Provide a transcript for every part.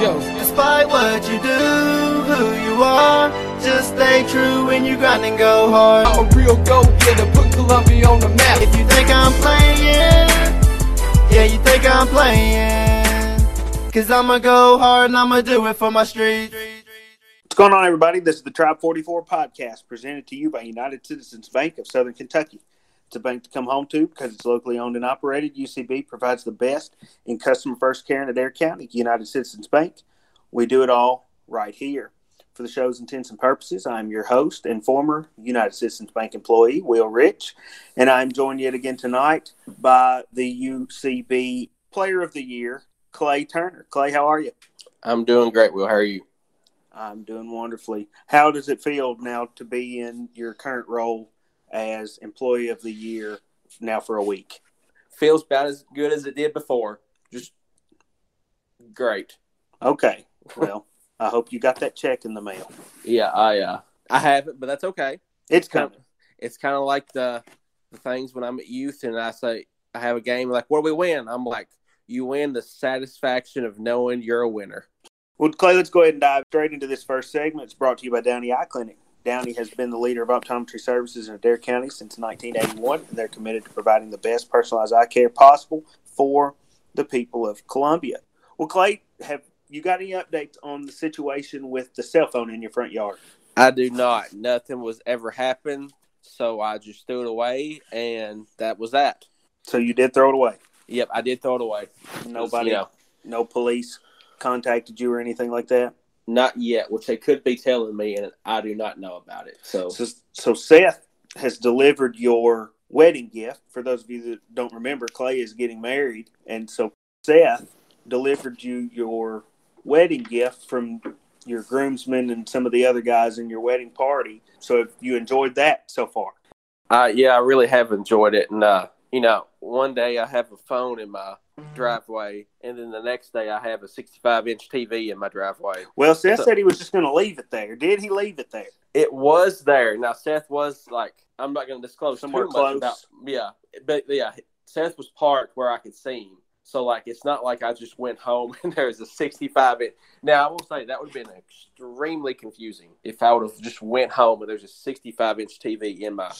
go. Despite what you do, who you are, just stay true when you grind and go hard. I'm a real go-getter, put Columbia on the map. If you think I'm playing, yeah, you think I'm playing. Cause I'ma go hard and I'ma do it for my street. What's going on, everybody? This is the Tribe 44 podcast presented to you by United Citizens Bank of Southern Kentucky. It's a bank to come home to because it's locally owned and operated. UCB provides the best in customer first care in Adair County. United Citizens Bank, we do it all right here. For the show's intents and purposes, I'm your host and former United Citizens Bank employee, Will Rich, and I'm joined yet again tonight by the UCB Player of the Year, Clay Turner. Clay, how are you? I'm doing great, Will. How are you? I'm doing wonderfully. How does it feel now to be in your current role as Employee of the Year now for a week? Feels about as good as it did before. Just great. Okay. Well, I hope you got that check in the mail. Yeah, I uh, I haven't, but that's okay. It's Kind coming. of, it's kind of like the the things when I'm at youth and I say I have a game like, where we win? I'm like, you win the satisfaction of knowing you're a winner. Well, Clay, let's go ahead and dive straight into this first segment. It's brought to you by Downey Eye Clinic. Downey has been the leader of optometry services in Adair County since 1981, and they're committed to providing the best personalized eye care possible for the people of Columbia. Well, Clay, have you got any updates on the situation with the cell phone in your front yard? I do not. Nothing was ever happened, so I just threw it away, and that was that. So you did throw it away. Yep, I did throw it away. Nobody, You know, no police contacted you or anything like that. Not yet, which they could be telling me, and I do not know about it. So So, so Seth has delivered your wedding gift. For those of you that don't remember, Clay is getting married, and so Seth delivered you your wedding gift from your groomsmen and some of the other guys in your wedding party. So, have you enjoyed that so far? Uh, yeah, I really have enjoyed it. And, uh, you know, one day I have a phone in my driveway, and then the next day I have a 65 inch TV in my driveway. Well, Seth So- said he was just going to leave it there. Did he leave it there? It was there. Now, Seth was like, I'm not going to disclose Somewhere too much close. about, yeah, but yeah, Seth was parked where I could see him. So, like, it's not like I just went home and there's a 65 inch. Now, I will say that would have been extremely confusing if I would have just went home and there's a 65 inch TV in my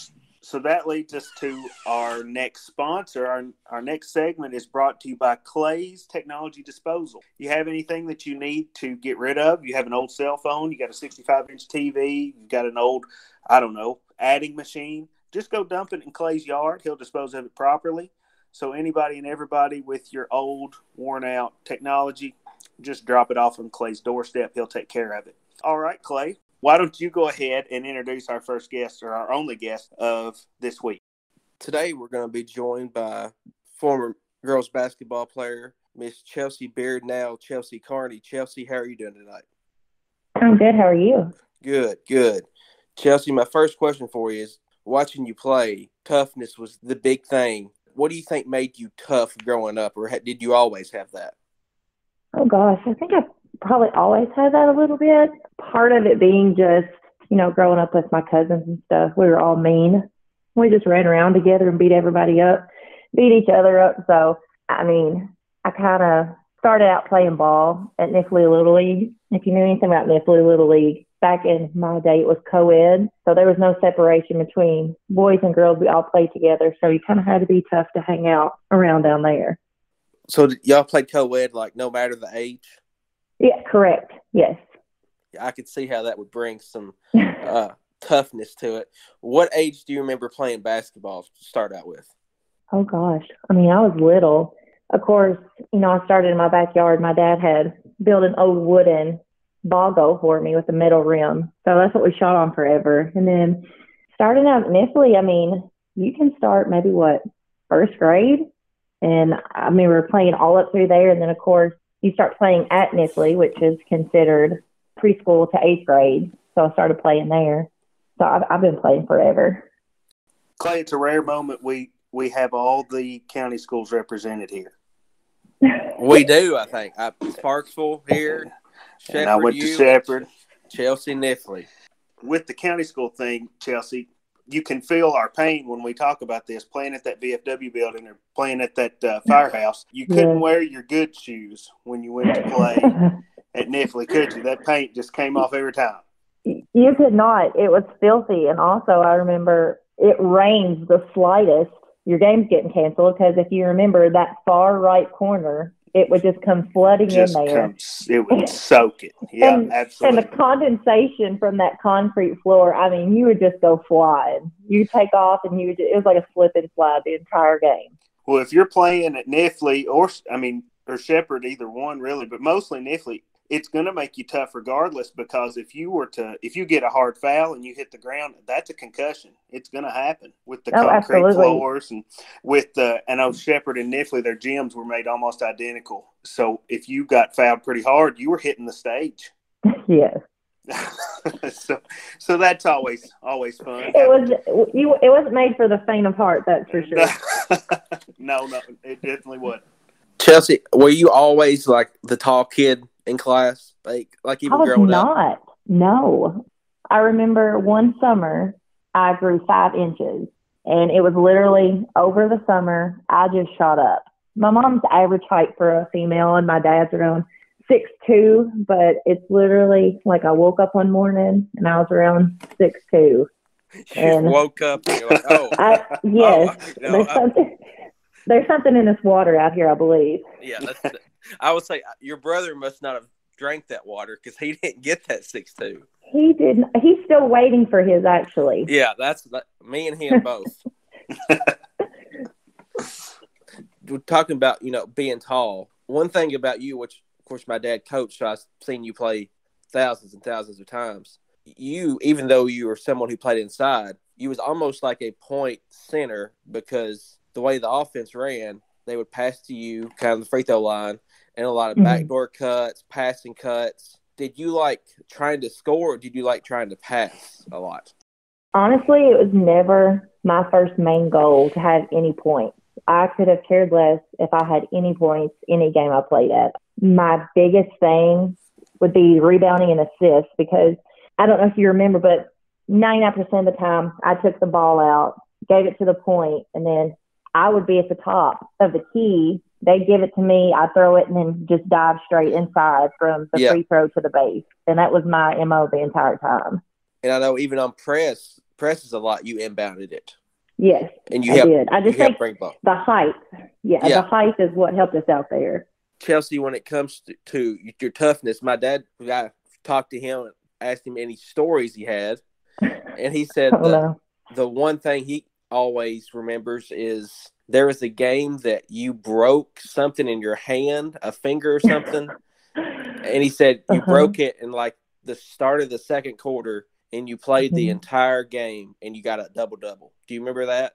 So that leads us to our next sponsor. Our, our next segment is brought to you by Clay's Technology Disposal. You have anything that you need to get rid of? You have an old cell phone, you got a 65 inch TV, you've got an old, I don't know, adding machine. Just go dump it in Clay's yard. He'll dispose of it properly. So anybody and everybody with your old, worn out technology, just drop it off on Clay's doorstep. He'll take care of it. All right, Clay. Why don't you go ahead and introduce our first guest or our only guest of this week? Today, we're going to be joined by former girls basketball player, Miss Chelsea Beard, now Chelsea Carney. Chelsea, how are you doing tonight? I'm good. How are you? Good, good. Chelsea, my first question for you is watching you play, toughness was the big thing. What do you think made you tough growing up, or ha- did you always have that? Oh gosh, I think I probably always had that a little bit. Part of it being just, you know, growing up with my cousins and stuff. We were all mean. We just ran around together and beat everybody up, beat each other up. So, I mean, I kind of started out playing ball at Knifley Little League. If you knew anything about Knifley Little League, back in my day, it was co-ed. So there was no separation between boys and girls. We all played together. So you kind of had to be tough to hang out around down there. So, y'all played co ed, like no matter the age? Yeah, correct. Yes. I could see how that would bring some uh, toughness to it. What age do you remember playing basketball to start out with? oh gosh. I mean, I was little. Of course, you know, I started in my backyard. My dad had built an old wooden ball goal for me with a metal rim. So that's what we shot on forever. And then starting out initially, I mean, you can start maybe what, first grade? And I mean, we were playing all up through there. And then, of course, you start playing at Knifley, which is considered preschool to eighth grade. So I started playing there. So I've, I've been playing forever. Clay, it's a rare moment we we have all the county schools represented here. We do, I think. I, Sparksville here, and I Shepherd went to U, Shepherd. Chelsea Knifley. With the county school thing, Chelsea, you can feel our pain when we talk about this. Playing at that VFW building or playing at that uh, firehouse, you couldn't Yeah. wear your good shoes when you went to play. at Knifley, could you? That paint just came off every time. You could not. It was filthy. And also, I remember it rains the slightest. Your game's getting canceled because if you remember that far right corner, it would just come flooding Just in there. comes, it would soak it. Yeah, and, absolutely. And the condensation from that concrete floor, I mean, you would just go flying. You take off and you would, it was like a slip and slide the entire game. Well, if you're playing at Knifley or I mean or Shepherd, either one really, but mostly Knifley, it's going to make you tough regardless because if you were to if you get a hard foul and you hit the ground, that's a concussion. It's going to happen with the Oh, concrete absolutely. floors and with the and know Shepherd and Knifley, their gyms were made almost identical. So if you got fouled pretty hard, you were hitting the stage. yes. so so that's always always fun. It was, you, it wasn't made for the faint of heart, that's for sure. no, no, it definitely wasn't. Chelsea, were you always like the tall kid in class? Like like I even was growing up? not. No. I remember one summer I grew five inches and it was literally over the summer I just shot up. My mom's average height for a female and my dad's around six two, but it's literally like I woke up one morning and I was around six two. You And- woke up and you're like, oh, I yes. oh, no, there's I- something there's something in this water out here, I believe. yeah. That's, I would say uh, your brother must not have drank that water because he didn't get that six two. He didn't he's still waiting for his actually. Yeah, that's that, me and him both. We're talking about you know being tall. One thing about you, which of course my dad coached, so I've seen you play thousands and thousands of times. You, even though you were someone who played inside, you was almost like a point center because the way the offense ran, they would pass to you kind of the free throw line and a lot of Mhm. backdoor cuts, passing cuts. Did you like trying to score or did you like trying to pass a lot? Honestly, it was never my first main goal to have any points. I could have cared less if I had any points any game I played at. My biggest thing would be rebounding and assists because I don't know if you remember, but 99% of the time I took the ball out, gave it to the point, and then I would be at the top of the key. They'd give it to me, I throw it, and then just dive straight inside from the Yeah. free throw to the base. And that was my MO the entire time. And I know even on press, press is a lot. You inbounded it, Yes, and you I helped. did. I just think the height. Yeah, Yeah. the height is what helped us out there. Chelsea, when it comes to, to your toughness, my dad, I talked to him and asked him any stories he had, and he said Oh the, no. the one thing he always remembers is there was a game that you broke something in your hand, a finger or something, and he said you Uh-huh. broke it in like the start of the second quarter, and you played the Mhm. entire game, and you got a double double. Do you remember that?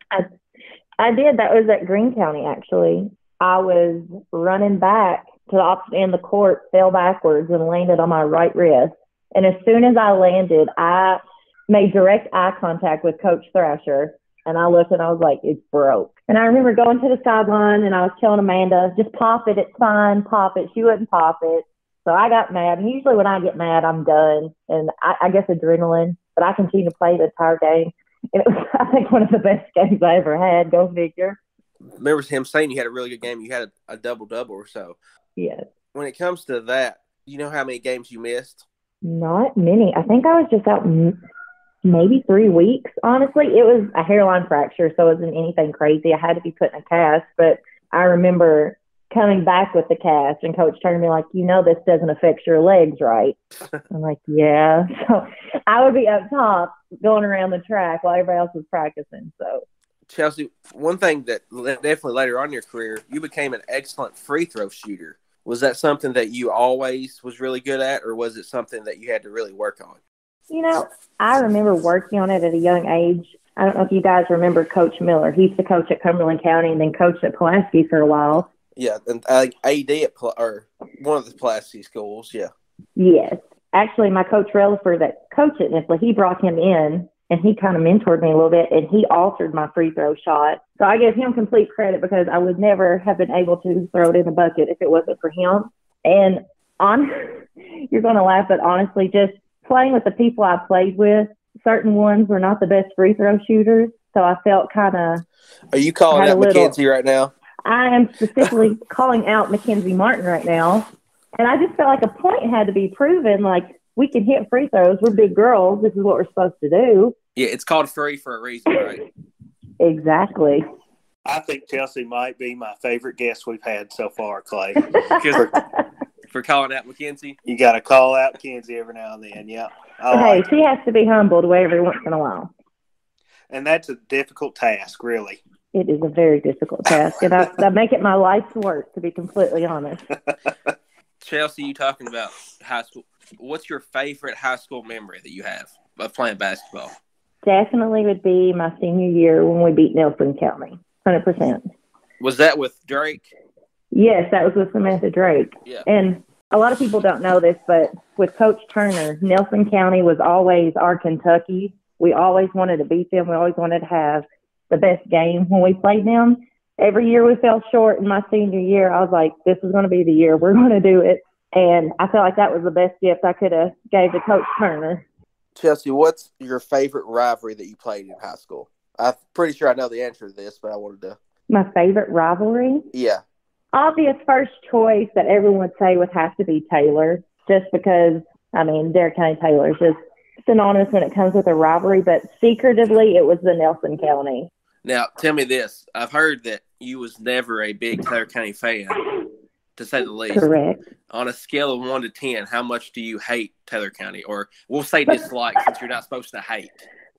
I did. That was at Greene County, actually. I was running back to the opposite end of the court, fell backwards, and landed on my right wrist. And as soon as I landed, I made direct eye contact with Coach Thrasher. And I looked and I was like, it's broke. And I remember going to the sideline and I was telling Amanda, just pop it. It's fine. Pop it. She wouldn't pop it. So I got mad. And usually when I get mad, I'm done. And I, I guess adrenaline, but I continued to play the entire game. And it was, I think, one of the best games I ever had. Go figure. Remember him saying you had a really good game. You had a, a double double or so. Yes. When it comes to that, you know how many games you missed? Not many. I think I was just out m- maybe three weeks. Honestly, it was a hairline fracture, so it wasn't anything crazy. I had to be put in a cast, but I remember coming back with the cast and coach turned to me like, you know, this doesn't affect your legs, right? I'm like, yeah. So I would be up top going around the track while everybody else was practicing. So Chelsea, one thing that definitely later on in your career, you became an excellent free throw shooter. Was that something that you always was really good at, or was it something that you had to really work on? You know, I remember working on it at a young age. I don't know if you guys remember Coach Miller. He used to coach at Cumberland County and then coached at Pulaski for a while. Yeah, and uh, AD at Pl- or one of the Pulaski schools. Yeah, Yes. Actually, my coach Relaford that coached at Knifley, he brought him in and he kind of mentored me a little bit and he altered my free throw shot. So I give him complete credit because I would never have been able to throw it in the bucket if it wasn't for him. And on, you're going to laugh, but honestly, just playing with the people I played with, certain ones were not the best free throw shooters. So I felt kind of are you calling Had out little- Mackenzie right now? I am specifically calling out Mackenzie Martin right now. And I just felt like a point had to be proven. Like we can hit free throws. We're big girls. This is what we're supposed to do. Yeah, it's called free for a reason, right? Exactly. I think Chelsea might be my favorite guest we've had so far, Clay. Because for calling out McKenzie. You got to call out Kenzie every now and then. Yeah. I hey, like it. she has to be humbled every once in a while. And that's a difficult task, really. It is a very difficult task, and I, I make it my life's work, to be completely honest. Chelsea, you talking about high school? What's your favorite high school memory that you have of playing basketball? Definitely would be my senior year when we beat Nelson County, hundred percent. Was that with Drake? Yes, that was with Samantha Drake. Yeah. And a lot of people don't know this, but with Coach Turner, Nelson County was always our Kentucky. We always wanted to beat them. We always wanted to have the best game when we played them. Every year we fell short. In my senior year, I was like, this is going to be the year. We're going to do it. And I felt like that was the best gift I could have gave to Coach Turner. Chelsea, what's your favorite rivalry that you played in high school? I'm pretty sure I know the answer to this, but I wanted to. My favorite rivalry? Yeah. Obvious first choice that everyone would say would have to be Taylor, just because, I mean, Dare County Taylor is just synonymous when it comes with a rivalry, but secretively it was the Nelson County. Now, tell me this. I've heard that you was never a big Taylor County fan, to say the least. Correct. On a scale of one to ten, how much do you hate Taylor County, or we'll say dislike, since you're not supposed to hate?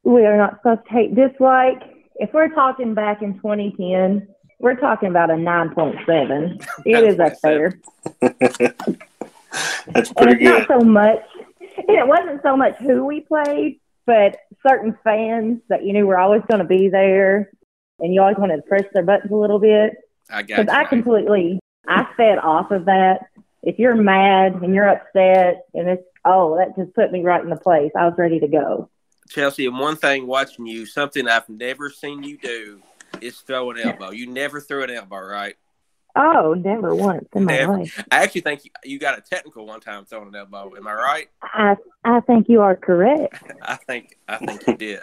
We are not supposed to hate dislike. If we're talking back in 2010, we're talking about a 9.7. It is up there. That's And pretty it's not good. so much, it wasn't so much who we played, but certain fans that you knew were always going to be there, and you always wanted to press their buttons a little bit. I got Because. I completely, I fed off of that. If you're mad and you're upset, and it's, oh, that just put me right in the place. I was ready to go. Chelsea, and one thing watching you, something I've never seen you do is throw an elbow. You never threw an elbow, right? Oh, never once in my Never. life. I actually think you, you got a technical one time throwing an elbow. Am I right? I, I think you are correct. I think I think you did.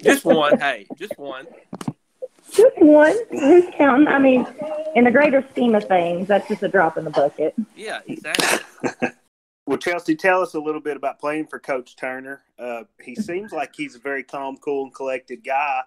just one. Hey, just one. Just one. Who's counting? I mean, in the greater scheme of things, that's just a drop in the bucket. Yeah, exactly. Well, Chelsea, tell us a little bit about playing for Coach Turner. Uh, he seems like he's a very calm, cool, and collected guy.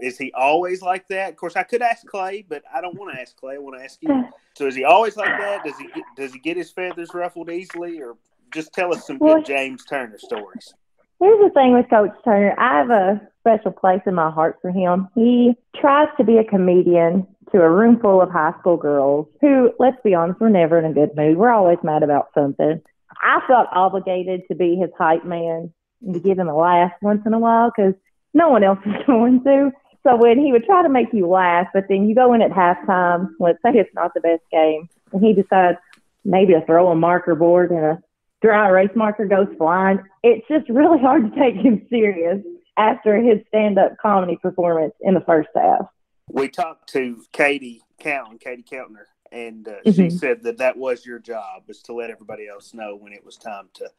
Is he always like that? Of course, I could ask Clay, but I don't want to ask Clay. I want to ask you. So, is he always like that? Does he get, does he get his feathers ruffled easily, or just tell us some Well- good James Turner stories? Here's the thing with Coach Turner. I have a special place in my heart for him. He tries to be a comedian to a room full of high school girls who, let's be honest, we're never in a good mood. We're always mad about something. I felt obligated to be his hype man and to give him a laugh once in a while because no one else is going to. So when he would try to make you laugh, but then you go in at halftime, let's say it's not the best game, and he decides maybe to throw a marker board and a dry erase marker goes flying. It's just really hard to take him serious after his stand up comedy performance in the first half. We talked to Katie Cowan, Katie Keltner, and uh, she Mhm. said that that was your job, was to let everybody else know when it was time to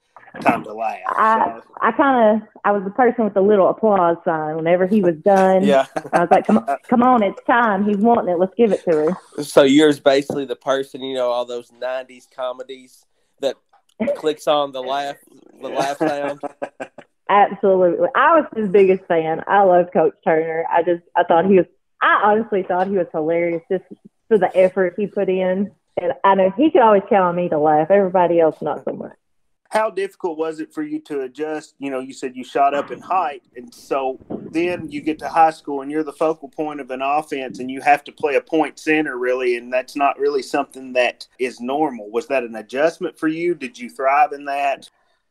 time to laugh. I So, I kind of I was the person with the little applause sign whenever he was done. Yeah. I was like, come on, come on, it's time. He's wanting it. Let's give it to her. So yours basically the person, you know, all those '90s comedies that clicks on the laugh, the laugh sound. Absolutely. I was his biggest fan. I love Coach Turner. I just I thought he was I honestly thought he was hilarious just for the effort he put in. And I know he could always count on me to laugh. Everybody else not so much. How difficult was it for you to adjust? You know, you said you shot up in height, and so then you get to high school and you're the focal point of an offense, and you have to play a point center, really, and that's not really something that is normal. Was that an adjustment for you? Did you thrive in that?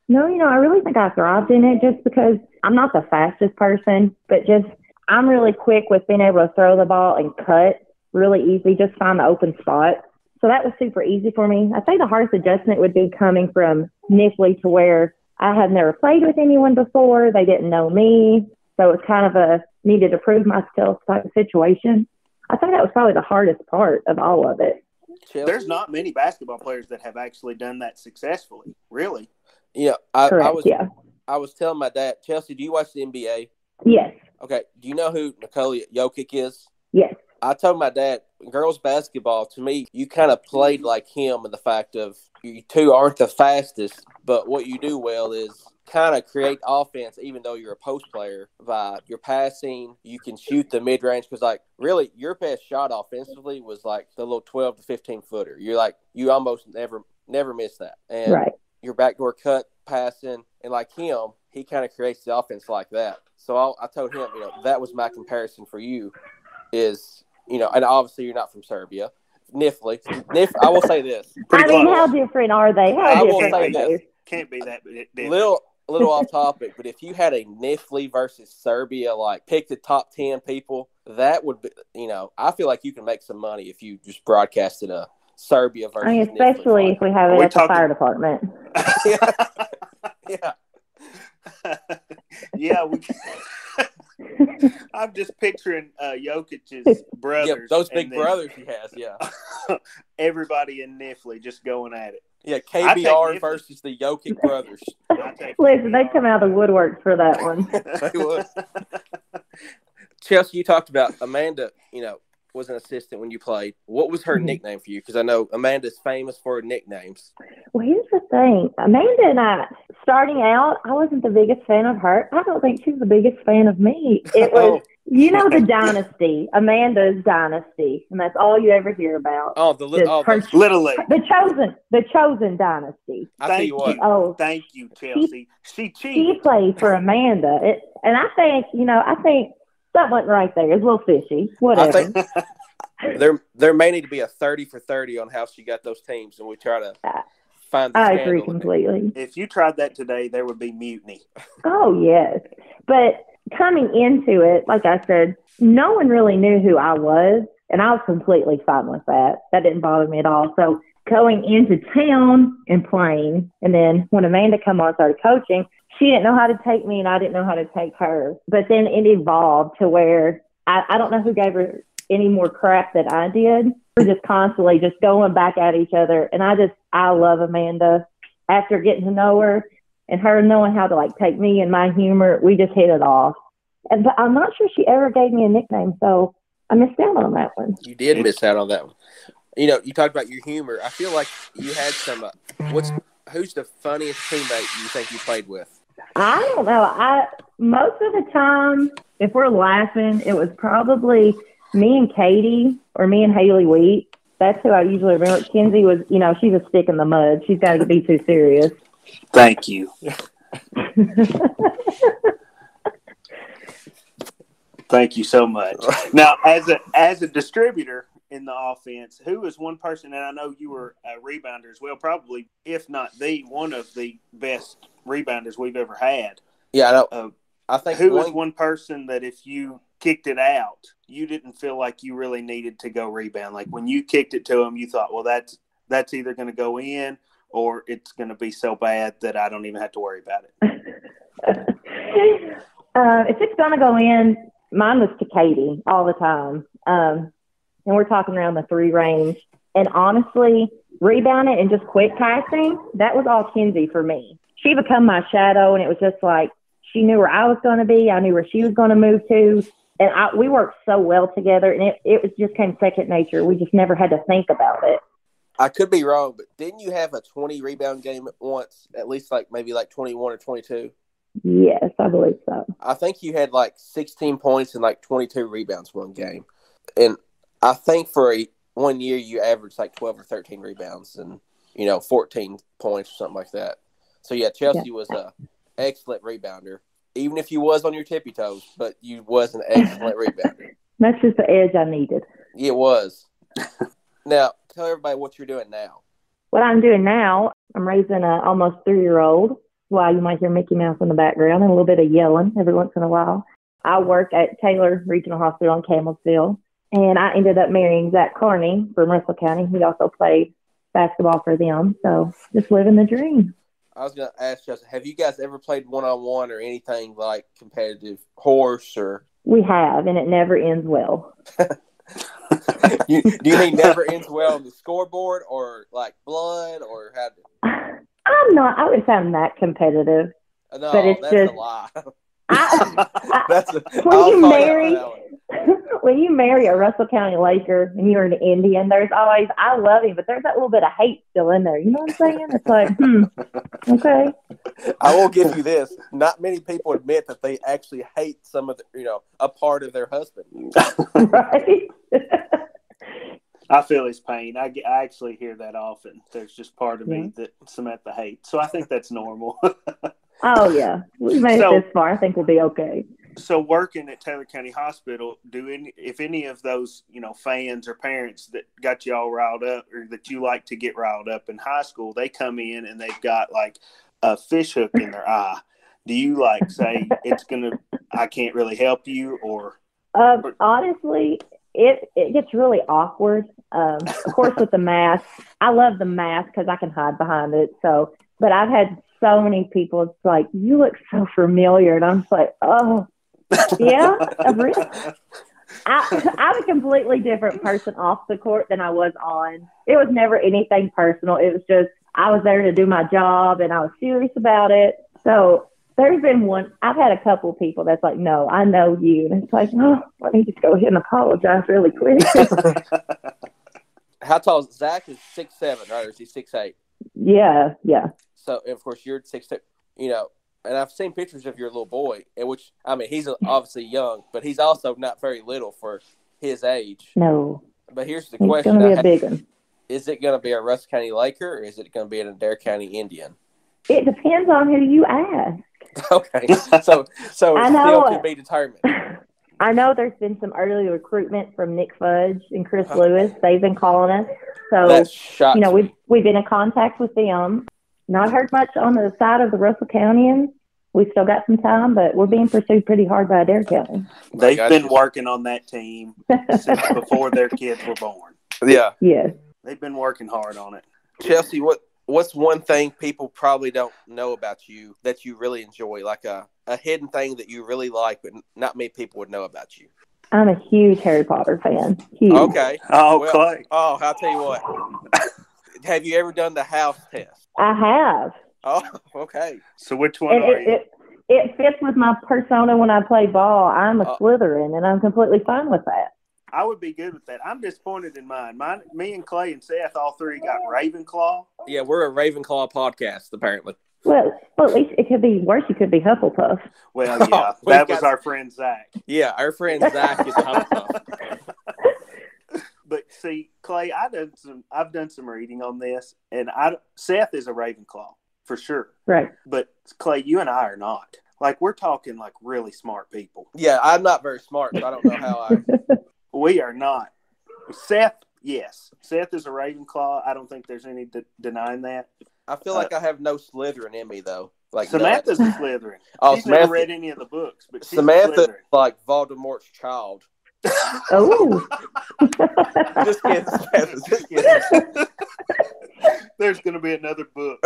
No, you know, I really think I thrived in it just because I'm not the fastest person, but just I'm really quick with being able to throw the ball and cut really easy, just find the open spot. So that was super easy for me. I think the hardest adjustment would be coming from Knifley to where I had never played with anyone before. They didn't know me. So it was kind of a needed to prove myself type of situation. I think that was probably the hardest part of all of it. There's not many basketball players that have actually done that successfully, really. Yeah, I, Correct. I was yeah. I was telling my dad, Chelsea, do you watch the NBA? Yes. Okay, do you know who Nikola Jokic is? Yes. I told my dad, girls basketball to me, you kind of played mm-hmm. like him in the fact of you two aren't the fastest, but what you do well is kind of create offense, even though you're a post player. By your passing, you can shoot the mid range because, like, really, your best shot offensively was like the little twelve to fifteen footer. You're like, you almost never never miss that, and Right. your backdoor cut passing, and like him, he kind of creates the offense like that. So I, I told him, you know, that was my comparison for you, is you know, and obviously you're not from Serbia. Knifley, Nif. I will say this: I mean, close. how different are they? How I will different say this. Can't be that different. little little off topic, but if you had a Knifley versus Serbia, like pick the top ten people, that would be you know, I feel like you can make some money if you just broadcasted a Serbia versus I mean, Knifley especially if we have Are it we at the fire department. yeah. yeah, we. I'm just picturing uh, Jokic's brothers. Yep, those big brothers he has, yeah. Everybody in Knifley just going at it. Yeah, KBR versus the Jokic brothers. I Listen, they KBR. come out of the woodwork for that one. They would. Chelsea, you talked about Amanda, you know, was an assistant when you played. What was her Mhm. nickname for you? Because I know Amanda's famous for her nicknames. Well, here's the thing. Amanda and I, starting out, I wasn't the biggest fan of her. I don't think she's the biggest fan of me. It was, you know, the dynasty, Amanda's dynasty, and that's all you ever hear about. Oh, the li- The oh, her- the, Little the chosen, the chosen dynasty. I tell Thank you what. Oh, Thank you, Chelsea. She she cheated. played for Amanda, it, and I think, you know, I think something went right there. It's a little fishy. I Whatever. think there there may need to be a thirty for thirty on how she got those teams, and we try to find. The I agree completely. If you tried that today, there would be mutiny. Oh, yes. But coming into it, like I said, no one really knew who I was, and I was completely fine with that. That didn't bother me at all. So going into town and playing, and then when Amanda come on and started coaching, she didn't know how to take me, and I didn't know how to take her. But then it evolved to where I, I don't know who gave her any more crap than I did. We're just constantly just going back at each other, and I just I love Amanda. After getting to know her, and her knowing how to like take me and my humor, we just hit it off. And but I'm not sure she ever gave me a nickname, so I missed out on that one. You did miss out on that one. You know, you talked about your humor. I feel like you had some. Uh, what's who's the funniest teammate you think you played with? I don't know. I most of the time, if we're laughing, it was probably me and Katie or me and Haley Wheat. That's who I usually remember. Kenzie was, you know, she's a stick in the mud. She's got to be too serious. Thank you. Thank you so much. Now, as a as a distributor in the offense, who is one person, and I know you were a rebounder as well, probably if not the one of the best rebounders we've ever had. Yeah, I know. Uh, I think Who is one, one person that if you kicked it out, you didn't feel like you really needed to go rebound? Like when you kicked it to him, you thought, well, that's that's either going to go in or it's going to be so bad that I don't even have to worry about it. uh, if it's gonna go in, mine was to Katie all the time. Um, and we're talking around the three range. And honestly, rebounding and just quick passing, that was all Kinsey for me. She become my shadow, and it was just like she knew where I was going to be. I knew where she was going to move to, and I, we worked so well together. And it it was just came second nature. We just never had to think about it. I could be wrong, but didn't you have a twenty rebound game at once? At least like maybe like twenty one or twenty two. Yes, I believe so. I think you had like 16 points and like 22 rebounds one game. And I think for a, one year you averaged like 12 or 13 rebounds and, you know, 14 points or something like that. So yeah, Chelsea was a excellent rebounder, even if you was on your tippy toes, but you was an excellent rebounder. That's just the edge I needed. It was. now, tell everybody what you're doing now. What I'm doing now, I'm raising a almost three year old. Why you might hear Mickey Mouse in the background and a little bit of yelling every once in a while. I work at Taylor Regional Hospital in Campbellsville, and I ended up marrying Zach Carney from Russell County. He also played basketball for them, so just living the dream. I was going to ask Justin, have you guys ever played one on one or anything like competitive horse or We have, and it never ends well. you, do you mean never ends well on the scoreboard or like blood or how? I'm not. I would sound that competitive. No, But it's that's just- a lie. I, that's a, When I'll you marry- on that one. when you marry a Russell County Laker and you're an Indian, there's always I love him, but there's that little bit of hate still in there. You know what I'm saying? It's like, hmm, okay, I will give you this: not many people admit that they actually hate some of the, you know, a part of their husband. right? I feel his pain. I, get- I actually hear that often. There's just part of me that Samantha hates. So I think that's normal. Oh yeah, we made So- it this far. I think we'll be okay. so working at Taylor County Hospital, do any if any of those you know fans or parents that got you all riled up or that you like to get riled up in high school, they come in and they've got like a fish hook in their eye. Do you like say it's gonna? I can't really help you, or Um, honestly, it it gets really awkward. Um, of course, with the mask, I love the mask because I can hide behind it. So, but I've had so many people. It's like you look so familiar, and I'm just like, oh, yeah, I really. I, I'm a completely different person off the court than I was on. It was never anything personal. It was just I was there to do my job, and I was serious about it. So there's been one. I've had a couple people that's like, "No, I know you," and it's like, "Oh, let me just go ahead and apologize really quick." How tall is Zach? Is six seven, right? Or is he six eight? yeah, yeah, So and of course you're six. You know, and I've seen pictures of your little boy, and which I mean he's mm-hmm. obviously young, but he's also not very little for his age. no, But here's the he's question: gonna be I a have. big one. Is it going to be a Russ County Laker or is it going to be an Adair County Indian? It depends on who you ask. Okay, so so I know still it. can be determined. I know there's been some early recruitment from Nick Fudge and Chris Huh. Lewis. They've been calling us, so That's you know we've we've been in contact with them. Not heard much on the side of the Russell Countyans. We've still got some time, but we're being pursued pretty hard by Adair County. they've Gotcha. been working on that team since before their kids were born. yeah, yes. They've been working hard on it. Chelsea, what what's one thing people probably don't know about you that you really enjoy, like a a hidden thing that you really like, but not many people would know about you? I'm a huge Harry Potter fan. Huge. Okay. Oh, Well- Clay. Oh, I'll tell you what. Have you ever done the house test? I have. Oh, okay. So which one And are it, you? it, it fits with my persona when I play ball. I'm a Uh, Slytherin, and I'm completely fine with that. I would be good with that. I'm disappointed in mine. Mine, me and Clay and Seth, all three got Ravenclaw. Yeah, we're a Ravenclaw podcast, apparently. Well, well, at least it could be worse. You could be Hufflepuff. Well, yeah, We that got- was our friend Zach. Yeah, our friend Zach is Hufflepuff. But see, Clay, I done some. I've done some reading on this, and I Seth is a Ravenclaw for sure. Right. But Clay, you and I are not. Like we're talking like really smart people. Yeah, I'm not very smart, so I don't know how I. We are not. Seth, yes, Seth is a Ravenclaw. I don't think there's any de- denying that. I feel like uh, I have no Slytherin in me though. Like Samantha's none. a Slytherin. Oh, she's never Samantha. read any of the books, but she's Samantha, a like Voldemort's child. Oh. Just kidding, Samantha, just kidding. There's going to be another book,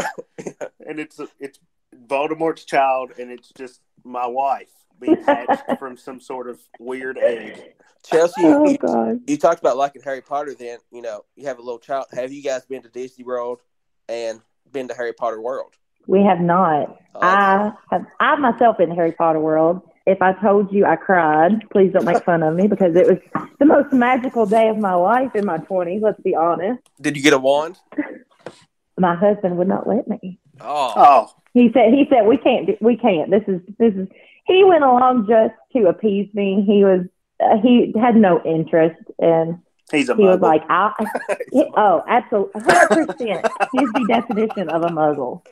and it's it's Voldemort's child, and it's just my wife being hatched from some sort of weird egg. Chelsea, oh you, God. you talked about liking Harry Potter. Then you know you have a little child. Have you guys been to Disney World and been to Harry Potter World? We have not. Oh, I have. I myself in the Harry Potter world. If I told you I cried, please don't make fun of me because it was the most magical day of my life in my twenties. Let's be honest. Did you get a wand? My husband would not let me. Oh, Oh, He said. He said we can't. do- We can't. This is. This is. He went along just to appease me. He was. Uh, he had no interest, in he's a he was like, I, he- "Oh, absolutely, hundred percent." He's the definition of a muggle.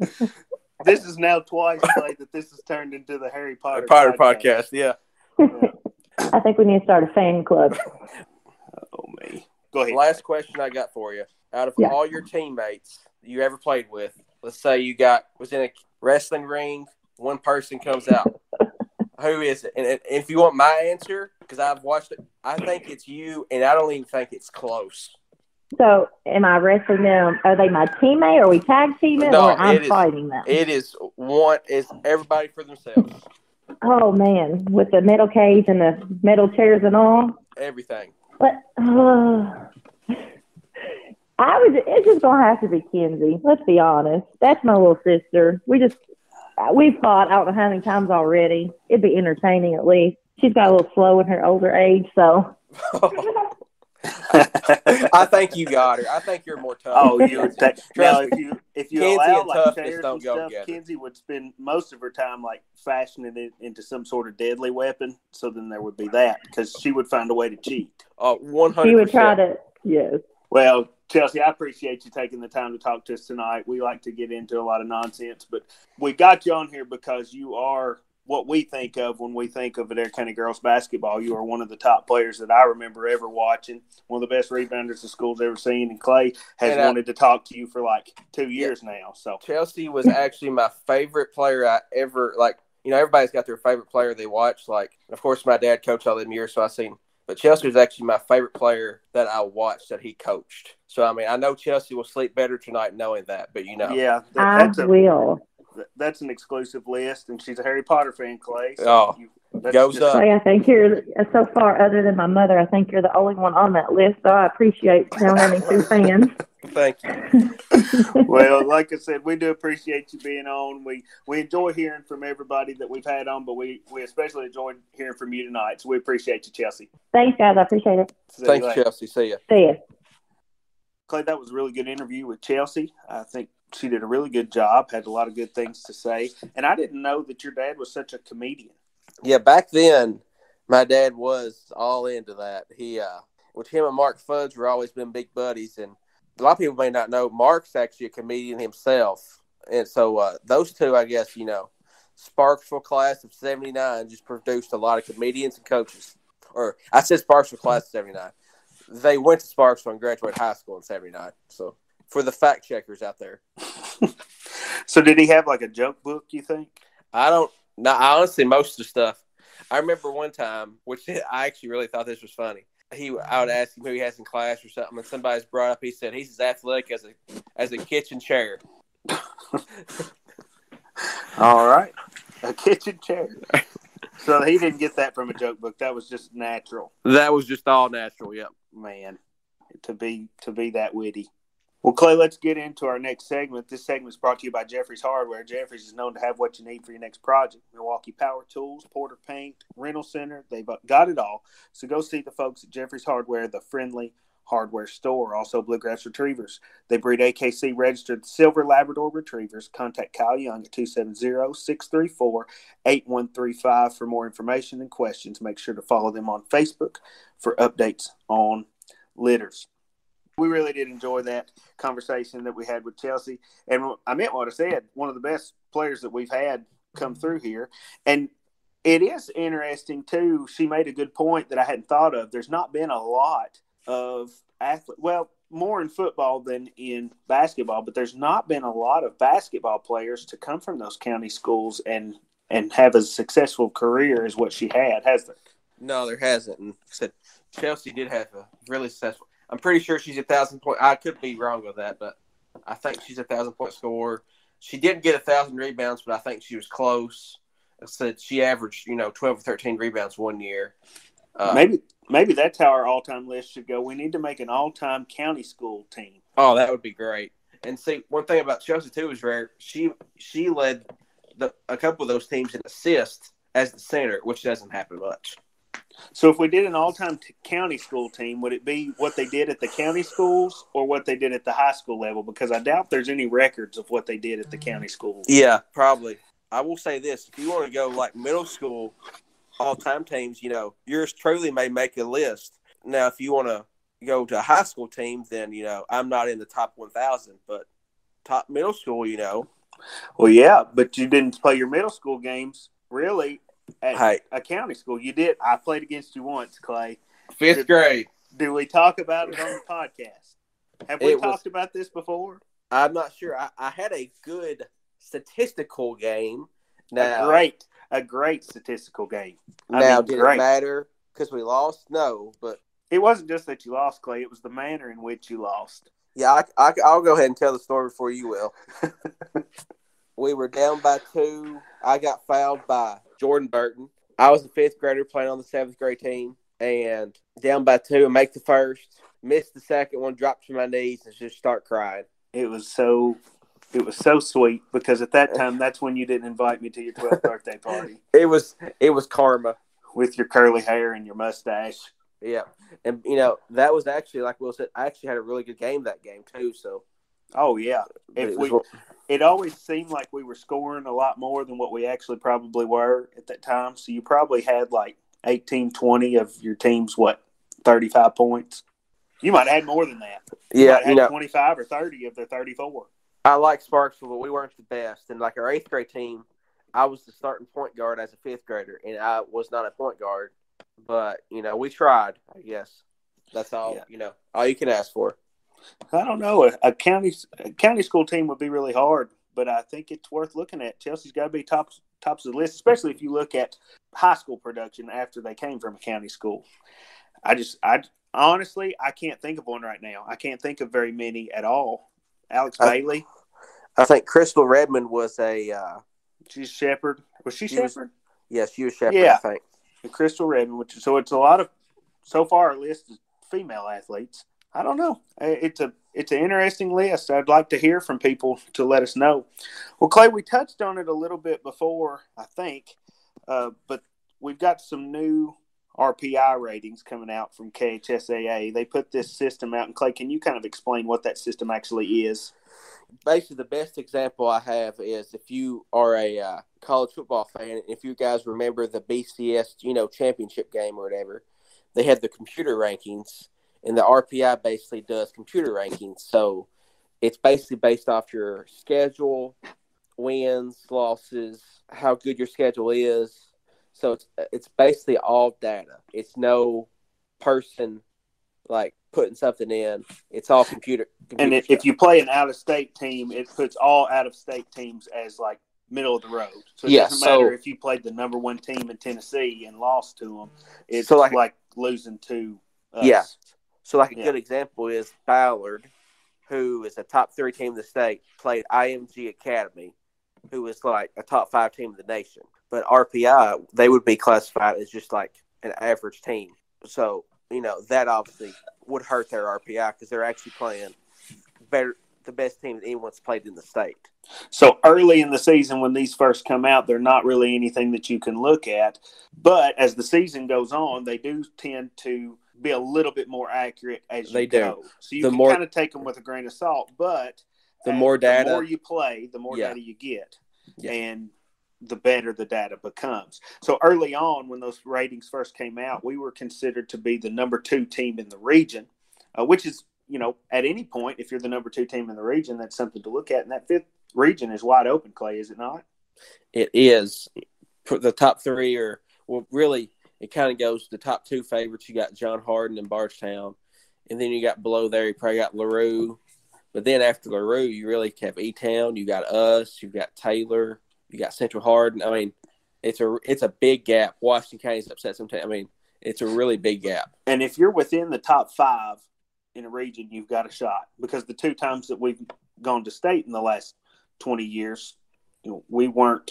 this is now twice Clay, that this has turned into the Harry Potter, Potter podcast. Yeah. I think we need to start a fan club. Oh me. Go ahead. Last question I got for you. Out of Yeah. all your teammates you ever played with, let's say you got was in a wrestling ring, one person comes out. Who is it? And, and if you want my answer, because I've watched it, I think it's you, and I don't even think it's close. So, am I wrestling them? Are they my teammate? Or are we tag teaming? No, or I'm it is- fighting them? It is one is everybody for themselves, oh man, with the metal cage and the metal chairs and all. everything. But uh, I was. It's just gonna have to be Kenzie. Let's be honest. That's my little sister. We just we've fought. I don't know how many times already. It'd be entertaining at least. she's got a little slow in her older age, so I think you got her. I think you're more tough. Oh, you would take now if you if you Kenzie allow and like toughness chairs don't and go stuff, together. Kenzie would spend most of her time like fashioning it into some sort of deadly weapon. So then there would be that because she would find a way to cheat. Oh, one hundred. she would try to. Yes. Well, Chelsea, I appreciate you taking the time to talk to us tonight. We like to get into a lot of nonsense, but we got you on here because you are what we think of when we think of Adair County girls basketball. You are one of the top players that I remember ever watching. One of the best rebounders the school's ever seen, and Clay has And I- wanted to talk to you for like two years now. So Chelsea was actually my favorite player I ever like. You know, everybody's got their favorite player they watch. Like, of course, my dad coached all them years, so I seen. But Chelsea was actually my favorite player that I watched that he coached. So I mean, I know Chelsea will sleep better tonight knowing that. But you know, yeah, that, I that's a will. That's an exclusive list, and she's a Harry Potter fan, Clay. So Oh, you, goes just- up. Clay, I think you're uh, so far, other than my mother, I think you're the only one on that list. So I appreciate now having two fans. thank you. well, like I said, we do appreciate you being on. We we enjoy hearing from everybody that we've had on, but we we especially enjoyed hearing from you tonight. So we appreciate you, Chelsea. Thanks, guys. I appreciate it. See Thanks, later. Chelsea. See ya. See you. Clay, that was a really good interview with Chelsea. I think she did a really good job. Had a lot of good things to say, and I didn't know that your dad was such a comedian. Yeah, back then, my dad was all into that. He, uh, with him and Mark Fudge were always been big buddies, and a lot of people may not know Mark's actually a comedian himself, and so uh, those two, I guess, you know, Sparksville class of '79 just produced a lot of comedians and coaches. Or I said Sparksville class of '79. They went to Sparksville and graduated high school in '79. So for the fact checkers out there, So did he have like a joke book? You think? I don't. No, I honestly, most of the stuff. I remember one time, which I actually really thought this was funny. He, I would ask him who he has in class or something, and somebody's brought up. He said he's as athletic as a as a kitchen chair. All right, a kitchen chair. so he didn't get that from a joke book. That was just natural. That was just all natural. Yep. man to be to be that witty well clay let's get into our next segment. This segment is brought to you by jeffrey's hardware. Jeffrey's is known to have what you need for your next project. Milwaukee power tools porter paint rental center they've uh, got it all. So go see the folks at jeffrey's hardware the friendly hardware store also bluegrass retrievers. They breed akc registered silver labrador retrievers. Contact kyle young at 270-634-8135 for more information and questions. Make sure to follow them on facebook for updates on litters. We really did enjoy that conversation that we had with Chelsea. And I meant what I said. One of the best players that we've had come through here. And it is interesting, too. She made a good point that I hadn't thought of. There's not been a lot of athlete. Well, more in football than in basketball, but there's not been a lot of basketball players to come from those county schools and and have a successful career as what she had, has there? No, there hasn't. And said Chelsea did have a really successful. I'm pretty sure she's a thousand point. I could be wrong with that, but I think she's a thousand point scorer. She didn't get a thousand rebounds, but I think she was close. I said she averaged, you know, twelve or thirteen rebounds one year. Uh, maybe maybe that's how our all time list should go. We need to make an all time county school team. Oh, that would be great. And see, one thing about Chelsea too is rare. She she led the, a couple of those teams in assists as the center, which doesn't happen much. So if we did an all time t- county school team, would it be what they did at the county schools or what they did at the high school level? Because I doubt there's any records of what they did at the mm. county schools. Yeah, probably. I will say this: if you want to go like middle school all time teams, you know, yours truly may make a list. Now, if you want to go to a high school team, then you know I'm not in the top one thousand, but top middle school, you know, Well, yeah, but you didn't play your middle school games really at hey, a county school. You did. I played against you once, Clay. fifth grade. Do we talk about it on the podcast? Have we It was- talked about this before? I'm not sure. I, I had a good statistical game. A Now, great, a great statistical game. I now mean, did great. it matter because we lost? No, but It wasn't just that you lost, Clay. It was the manner in which you lost. Yeah, I, I, I'll go ahead and tell the story before you will. we were down by two. I got fouled by Jordan Burton. I was a fifth grader playing on the seventh grade team, and down by two, and make the first, miss the second one, drop to my knees, and just start crying. It was so, it was so sweet because at that time, that's when you didn't invite me to your 12th birthday party. It was it was karma. with your curly hair and your mustache. Yeah, and you know that was actually like Will said. I actually had a really good game that game too. So Oh yeah, if it we, it always seemed like we were scoring a lot more than what we actually probably were at that time. So you probably had like 18, 20 of your team's what thirty five points. You might have had more than that. You yeah, might you know twenty five or thirty of the thirty four. I like Sparksville, but we weren't the best. And like our eighth grade team, I was the starting point guard as a fifth grader, and I was not a point guard. But you know, we tried. I guess that's all. Yeah. You know, all you can ask for. I don't know. A, a county a county school team would be really hard, but I think it's worth looking at. Chelsea's got to be tops tops of the list, especially if you look at high school production after they came from a county school. I just, I honestly, I can't think of one right now. I can't think of very many at all. Alex I- Bailey, I think Crystal Redmond was a uh, she's Shepherd. Was she She Shepherd? yeah, she was Shepherd. Yeah. I think. And Crystal Redmond, which so it's a lot of so far our list is female athletes. I don't know. It's a it's an interesting list. I'd like to hear from people to let us know. Well, Clay, we touched on it a little bit before, I think, uh, but we've got some new RPI ratings coming out from KHSAA. They put this system out, and Clay, can you kind of explain what that system actually is? basically the best example I have is if you are a uh, college football fan, if you guys remember the BCS, you know, championship game or whatever, they had the computer rankings, and the RPI basically does computer rankings. So it's basically based off your schedule, wins, losses, how good your schedule is. So it's it's basically all data. It's no person like putting something in. It's all computer. computer And if, if you play an out of state team, it puts all out of state teams as like middle of the road. So it Yeah, doesn't matter so- if you played the number one team in Tennessee and lost to them. It's So, like, like- losing to us. Yeah. So, like a Yeah. good example is Ballard, who is a top three team in the state, played IMG Academy, who is like a top five team in the nation. But RPI, they would be classified as just like an average team. So, you know, that obviously would hurt their RPI because they're actually playing better, the best team that anyone's played in the state. So early in the season, when these first come out, they're not really anything that you can look at. But as the season goes on, they do tend to be a little bit more accurate as you They do. go. So you The can more- kind of take them with a grain of salt. But The more data- the more you play, the more Yeah. data you get, Yeah. and the better the data becomes. So early on, when those ratings first came out, we were considered to be the number two team in the region, uh, which is you know at any point if you're the number two team in the region, that's something to look at. And that fifth region is wide open, Clay, is it not? It is the top three are well, really it kind of goes the top two favorites. You got John Hardin and Bardstown, and then you got below there. You probably got Larue, but then after Larue, you really have E Town. You got us. You've got Taylor. You got Central Hardin. I mean, it's a it's a big gap. Washington County's upset sometimes. I mean, it's a really big gap. And if you're within the top five in a region, you've got a shot because the two times that we've gone to state in the last 20 years, you know, we weren't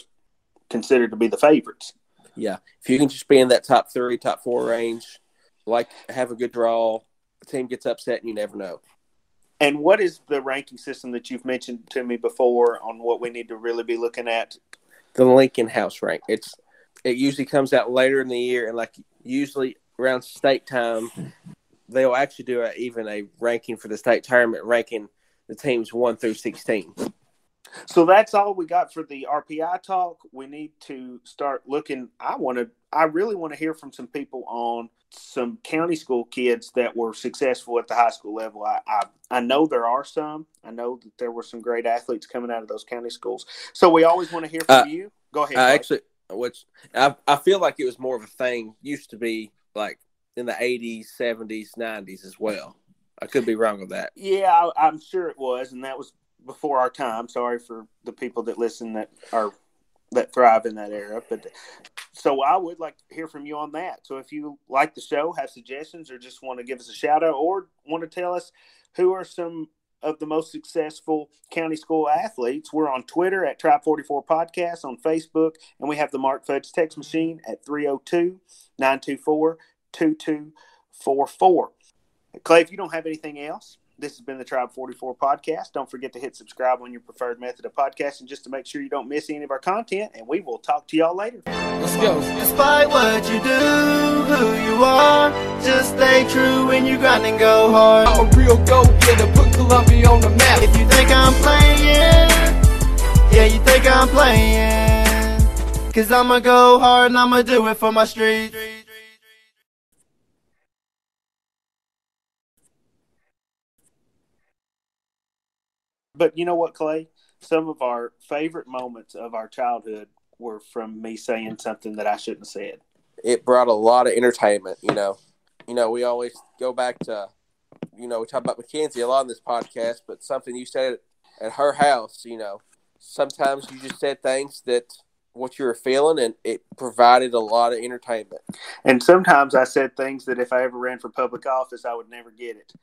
considered to be the favorites. Yeah, if you can just be in that top three, top four range, like have a good draw, the team gets upset and you never know. And what is the ranking system that you've mentioned to me before on what we need to really be looking at? the Litkenhous rank. It's it usually comes out later in the year, and like usually around state time, they'll actually do a, even a ranking for the state tournament, ranking the teams one through sixteen. So that's all we got for the RPI talk. We need to start looking. I want to, I really want to hear from some people on some county school kids that were successful at the high school level. I, I, I know there are some. I know that there were some great athletes coming out of those county schools. So we always want to hear from Uh, you. Go ahead. I actually, which I I feel like it was more of a thing used to be like in the eighties, seventies, nineties as well. I could be wrong with that. Yeah, I, I'm sure it was, and that was before our time. Sorry for the people that listen that are that thrive in that era. But so I would like to hear from you on that. So if you like the show, have suggestions, or just want to give us a shout out, or want to tell us who are some of the most successful county school athletes, we're on Twitter at Tribe 44 Podcast, on Facebook, and we have the Mark Fudge text machine at 302 924 2244. Clay, if you don't have anything else, This has been the Tribe 44 podcast. Don't forget to hit subscribe on your preferred method of podcasting just to make sure you don't miss any of our content. And we will talk to y'all later. Let's go. Despite what you do, who you are, just stay true when you grind and go hard. I'm a real go getter, put Columbia on the map. If you think I'm playing, yeah, you think I'm playing. Cause I'ma go hard and I'ma do it for my street. But you know what, Clay? Some of our favorite moments of our childhood were from me saying something that I shouldn't have said. It brought a lot of entertainment. You know, you know, we always go back to, you know, we talk about Mackenzie a lot in this podcast, but something you said at her house. You know, sometimes you just said things that what you were feeling, and it provided a lot of entertainment. And sometimes I said things that if I ever ran for public office, I would never get it.